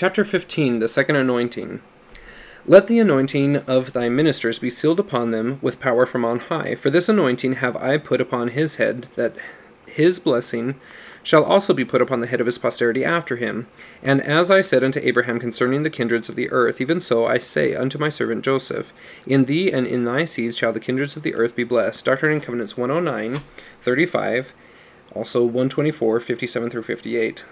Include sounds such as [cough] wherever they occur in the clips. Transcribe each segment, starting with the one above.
Chapter 15 The Second Anointing. Let the anointing of thy ministers be sealed upon them with power from on high. For this anointing have I put upon his head, that his blessing shall also be put upon the head of his posterity after him. And as I said unto Abraham concerning the kindreds of the earth, even so I say unto my servant Joseph, In thee and in thy seeds shall the kindreds of the earth be blessed. Doctrine and Covenants 109, 35, also 124, 57 through 58.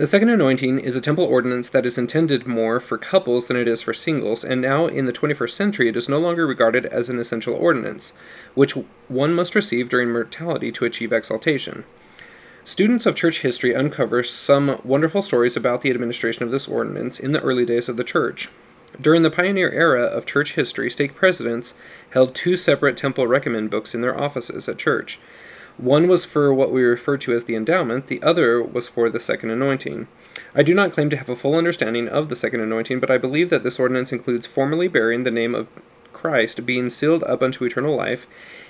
The second anointing is a temple ordinance that is intended more for couples than it is for singles, and now in the 21st century it is no longer regarded as an essential ordinance, which one must receive during mortality to achieve exaltation. Students of church history uncover some wonderful stories about the administration of this ordinance in the early days of the church. During the pioneer era of church history, stake presidents held two separate temple recommend books in their offices at church. One was for what we refer to as the endowment, the other was for the second anointing. I do not claim to have a full understanding of the second anointing, but I believe that this ordinance includes formally bearing the name of Christ, being sealed up unto eternal life,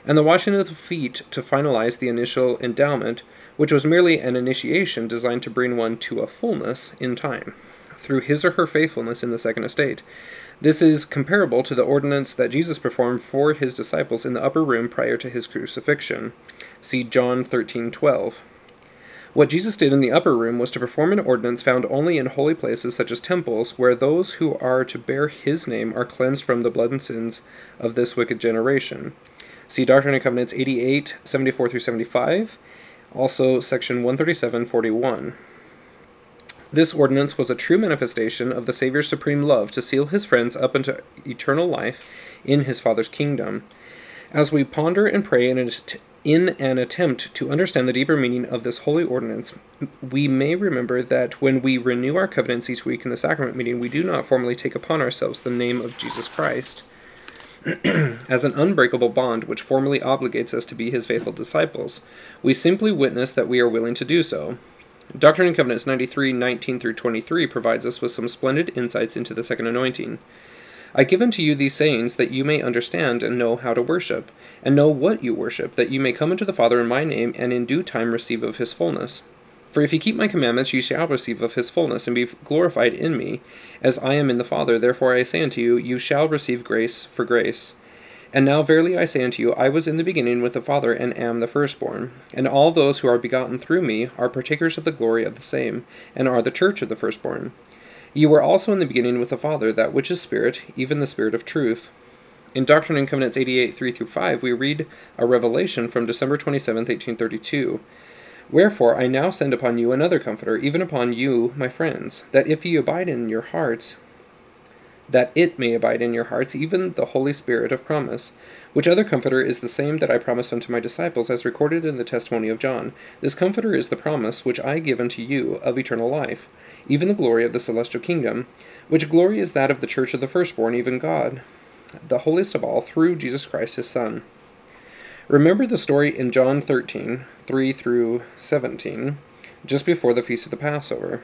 and the washing of the feet to finalize the initial endowment, which was merely an initiation designed to bring one to a fullness in time, through his or her faithfulness in the second estate. This is comparable to the ordinance that Jesus performed for his disciples in the upper room prior to his crucifixion. See John 13:12. What Jesus did in the upper room was to perform an ordinance found only in holy places such as temples, where those who are to bear his name are cleansed from the blood and sins of this wicked generation. See Doctrine and Covenants 88, 74 through 75, also section 137, 41. This ordinance was a true manifestation of the Savior's supreme love to seal his friends up into eternal life in his Father's kingdom. As we ponder and pray in in an attempt to understand the deeper meaning of this holy ordinance, we may remember that when we renew our covenants each week in the sacrament meeting, we do not formally take upon ourselves the name of Jesus Christ [clears throat] as an unbreakable bond which formally obligates us to be his faithful disciples. We simply witness that we are willing to do so. Doctrine and Covenants 93 19 through 23 provides us with some splendid insights into the second anointing. I give unto you these sayings that you may understand and know how to worship, and know what you worship, that you may come unto the Father in my name, and in due time receive of his fullness. For if ye keep my commandments, ye shall receive of his fullness, and be glorified in me, as I am in the Father. Therefore I say unto you, you shall receive grace for grace. And now verily I say unto you, I was in the beginning with the Father, and am the firstborn. And all those who are begotten through me are partakers of the glory of the same, and are the church of the firstborn. Ye were also in the beginning with the Father, that which is Spirit, even the Spirit of truth. In Doctrine and Covenants 88 3 through 5, we read a revelation from December 27, 1832. Wherefore I now send upon you another Comforter, even upon you, my friends, that if ye abide in your hearts, that it may abide in your hearts, even the Holy Spirit of promise, which other Comforter is the same that I promised unto my disciples, as recorded in the testimony of John. This Comforter is the promise which I give unto you of eternal life even the glory of the celestial kingdom, which glory is that of the church of the firstborn, even God, the holiest of all, through Jesus Christ his Son. Remember the story in John 13, 3 through 17, just before the feast of the Passover.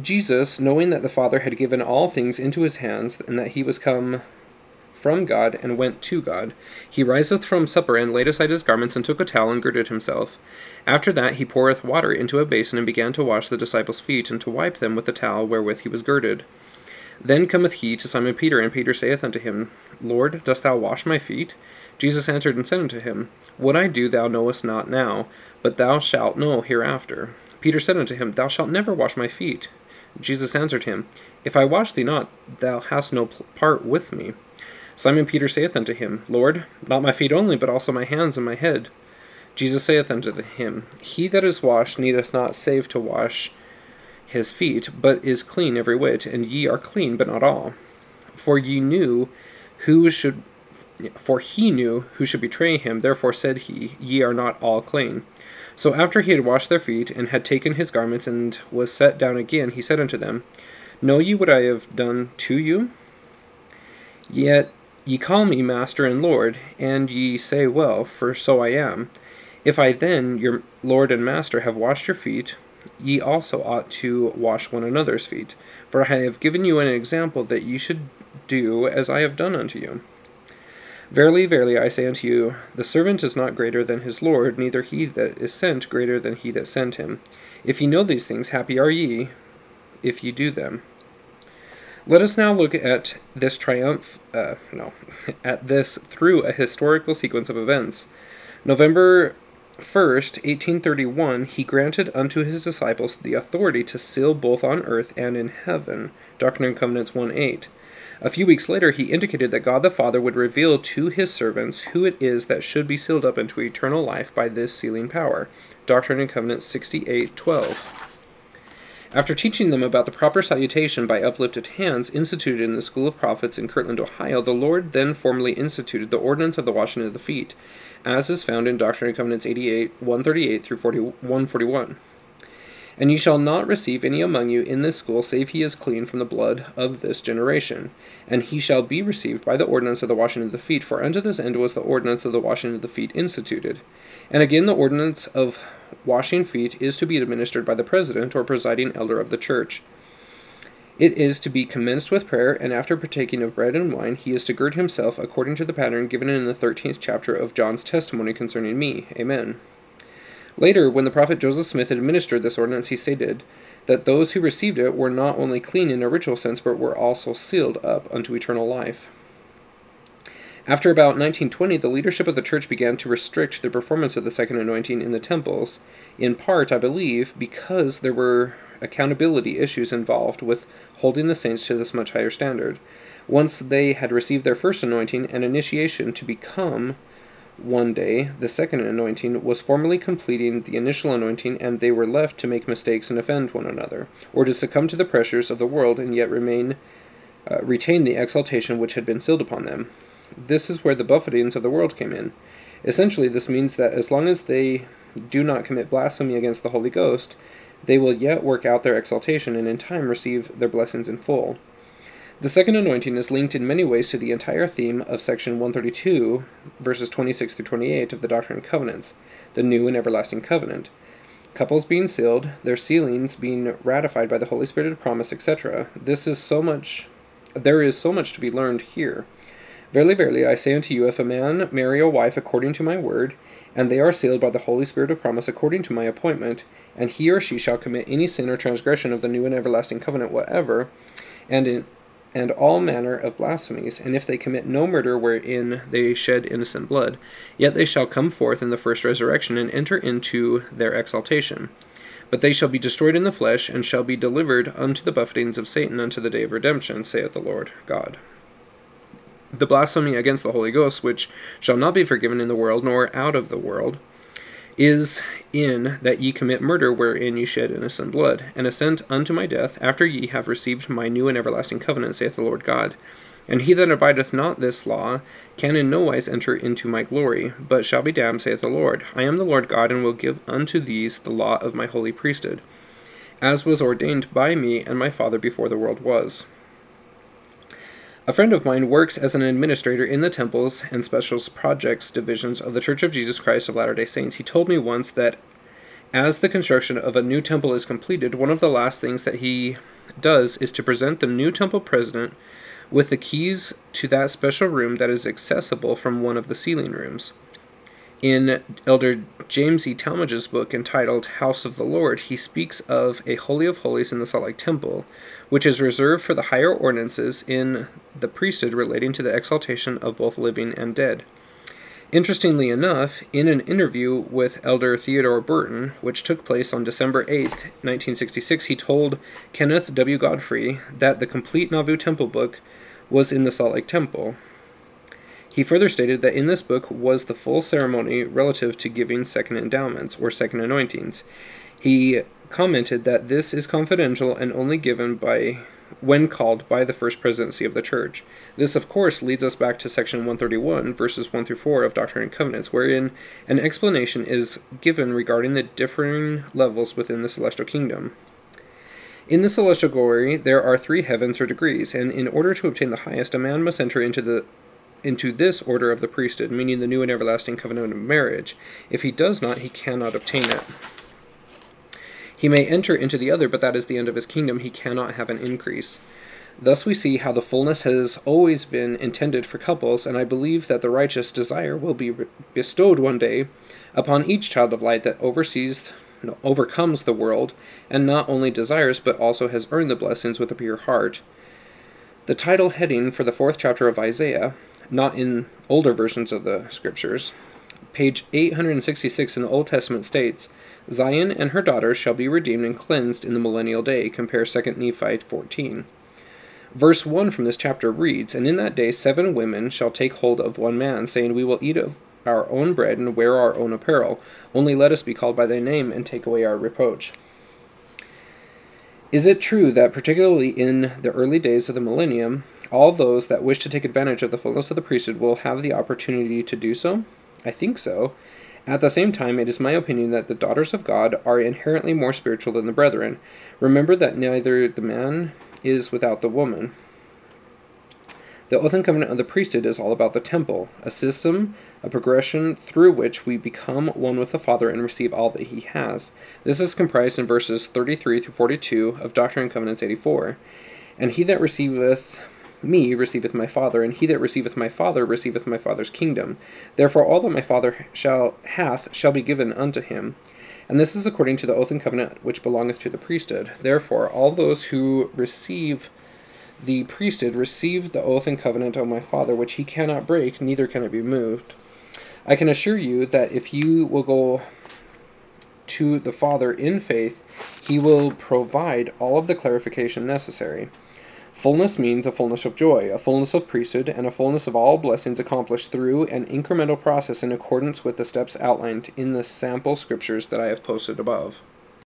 Jesus, knowing that the Father had given all things into his hands, and that he was come from God and went to God. He riseth from supper and laid aside his garments and took a towel and girded himself. After that he poureth water into a basin and began to wash the disciples' feet and to wipe them with the towel wherewith he was girded. Then cometh he to Simon Peter, and Peter saith unto him, Lord, dost thou wash my feet? Jesus answered and said unto him, What I do thou knowest not now, but thou shalt know hereafter. Peter said unto him, Thou shalt never wash my feet. Jesus answered him, If I wash thee not, thou hast no part with me. Simon Peter saith unto him, Lord, not my feet only, but also my hands and my head. Jesus saith unto him, He that is washed needeth not save to wash his feet, but is clean every whit, and ye are clean, but not all. For ye knew who should for he knew who should betray him, therefore said he, Ye are not all clean. So after he had washed their feet, and had taken his garments, and was set down again, he said unto them, Know ye what I have done to you? Yet Ye call me Master and Lord, and ye say well, for so I am. If I then, your Lord and Master, have washed your feet, ye also ought to wash one another's feet. For I have given you an example that ye should do as I have done unto you. Verily, verily, I say unto you, the servant is not greater than his Lord, neither he that is sent greater than he that sent him. If ye know these things, happy are ye, if ye do them. Let us now look at this triumph, uh, no, [laughs] at this through a historical sequence of events. November 1st, 1831, he granted unto his disciples the authority to seal both on earth and in heaven. Doctrine and Covenants 1 8. A few weeks later, he indicated that God the Father would reveal to his servants who it is that should be sealed up into eternal life by this sealing power. Doctrine and Covenants 68 12. After teaching them about the proper salutation by uplifted hands instituted in the School of Prophets in Kirtland, Ohio, the Lord then formally instituted the ordinance of the washing of the feet, as is found in Doctrine and Covenants 88, 138 through 40, 141. And ye shall not receive any among you in this school, save he is clean from the blood of this generation. And he shall be received by the ordinance of the washing of the feet, for unto this end was the ordinance of the washing of the feet instituted. And again, the ordinance of washing feet is to be administered by the president or presiding elder of the church. It is to be commenced with prayer, and after partaking of bread and wine, he is to gird himself according to the pattern given in the thirteenth chapter of John's testimony concerning me. Amen. Later, when the prophet Joseph Smith administered this ordinance, he stated that those who received it were not only clean in a ritual sense, but were also sealed up unto eternal life. After about 1920, the leadership of the church began to restrict the performance of the second anointing in the temples, in part, I believe, because there were accountability issues involved with holding the saints to this much higher standard. Once they had received their first anointing and initiation to become one day, the second anointing was formally completing the initial anointing, and they were left to make mistakes and offend one another, or to succumb to the pressures of the world and yet remain uh, retain the exaltation which had been sealed upon them. This is where the buffetings of the world came in. Essentially, this means that as long as they do not commit blasphemy against the Holy Ghost, they will yet work out their exaltation and in time receive their blessings in full. The second anointing is linked in many ways to the entire theme of section 132, verses 26 through 28 of the Doctrine and Covenants, the new and everlasting covenant. Couples being sealed, their sealings being ratified by the Holy Spirit of promise, etc. This is so much there is so much to be learned here. Verily, verily, I say unto you, if a man marry a wife according to my word, and they are sealed by the Holy Spirit of promise according to my appointment, and he or she shall commit any sin or transgression of the new and everlasting covenant whatever, and in and all manner of blasphemies, and if they commit no murder wherein they shed innocent blood, yet they shall come forth in the first resurrection and enter into their exaltation. But they shall be destroyed in the flesh, and shall be delivered unto the buffetings of Satan unto the day of redemption, saith the Lord God the blasphemy against the Holy Ghost, which shall not be forgiven in the world nor out of the world, is in that ye commit murder wherein ye shed innocent blood, and assent unto my death after ye have received my new and everlasting covenant, saith the Lord God. And he that abideth not this law can in no wise enter into my glory, but shall be damned, saith the Lord. I am the Lord God, and will give unto these the law of my holy priesthood, as was ordained by me and my Father before the world was. A friend of mine works as an administrator in the temples and special projects divisions of the Church of Jesus Christ of Latter day Saints. He told me once that as the construction of a new temple is completed, one of the last things that he does is to present the new temple president with the keys to that special room that is accessible from one of the sealing rooms. In Elder James E. Talmage's book entitled House of the Lord, he speaks of a Holy of Holies in the Salt Lake Temple, which is reserved for the higher ordinances in the priesthood relating to the exaltation of both living and dead. Interestingly enough, in an interview with Elder Theodore Burton, which took place on December 8, 1966, he told Kenneth W. Godfrey that the complete Nauvoo Temple book was in the Salt Lake Temple. He further stated that in this book was the full ceremony relative to giving second endowments, or second anointings. He commented that this is confidential and only given by when called by the first presidency of the church. This, of course, leads us back to section 131, verses 1 through 4 of Doctrine and Covenants, wherein an explanation is given regarding the differing levels within the celestial kingdom. In the celestial glory, there are three heavens or degrees, and in order to obtain the highest, a man must enter into the into this order of the priesthood, meaning the new and everlasting covenant of marriage. If he does not, he cannot obtain it. He may enter into the other, but that is the end of his kingdom. He cannot have an increase. Thus, we see how the fullness has always been intended for couples, and I believe that the righteous desire will be bestowed one day upon each child of light that oversees, no, overcomes the world, and not only desires but also has earned the blessings with a pure heart. The title heading for the fourth chapter of Isaiah, not in older versions of the scriptures, page 866 in the Old Testament states, Zion and her daughters shall be redeemed and cleansed in the millennial day. Compare 2 Nephi 14. Verse 1 from this chapter reads And in that day seven women shall take hold of one man, saying, We will eat of our own bread and wear our own apparel. Only let us be called by thy name and take away our reproach. Is it true that, particularly in the early days of the millennium, all those that wish to take advantage of the fullness of the priesthood will have the opportunity to do so? I think so. At the same time, it is my opinion that the daughters of God are inherently more spiritual than the brethren. Remember that neither the man is without the woman. The oath and covenant of the priesthood is all about the temple, a system, a progression through which we become one with the Father and receive all that He has. This is comprised in verses 33 through 42 of Doctrine and Covenants 84. And he that receiveth me receiveth my Father, and he that receiveth my Father receiveth my Father's kingdom. Therefore all that my Father shall hath shall be given unto him. And this is according to the oath and covenant which belongeth to the priesthood. Therefore, all those who receive the priesthood receive the oath and covenant of my Father, which he cannot break, neither can it be moved. I can assure you that if you will go to the Father in faith, he will provide all of the clarification necessary. Fullness means a fullness of joy, a fullness of priesthood, and a fullness of all blessings accomplished through an incremental process in accordance with the steps outlined in the sample scriptures that I have posted above.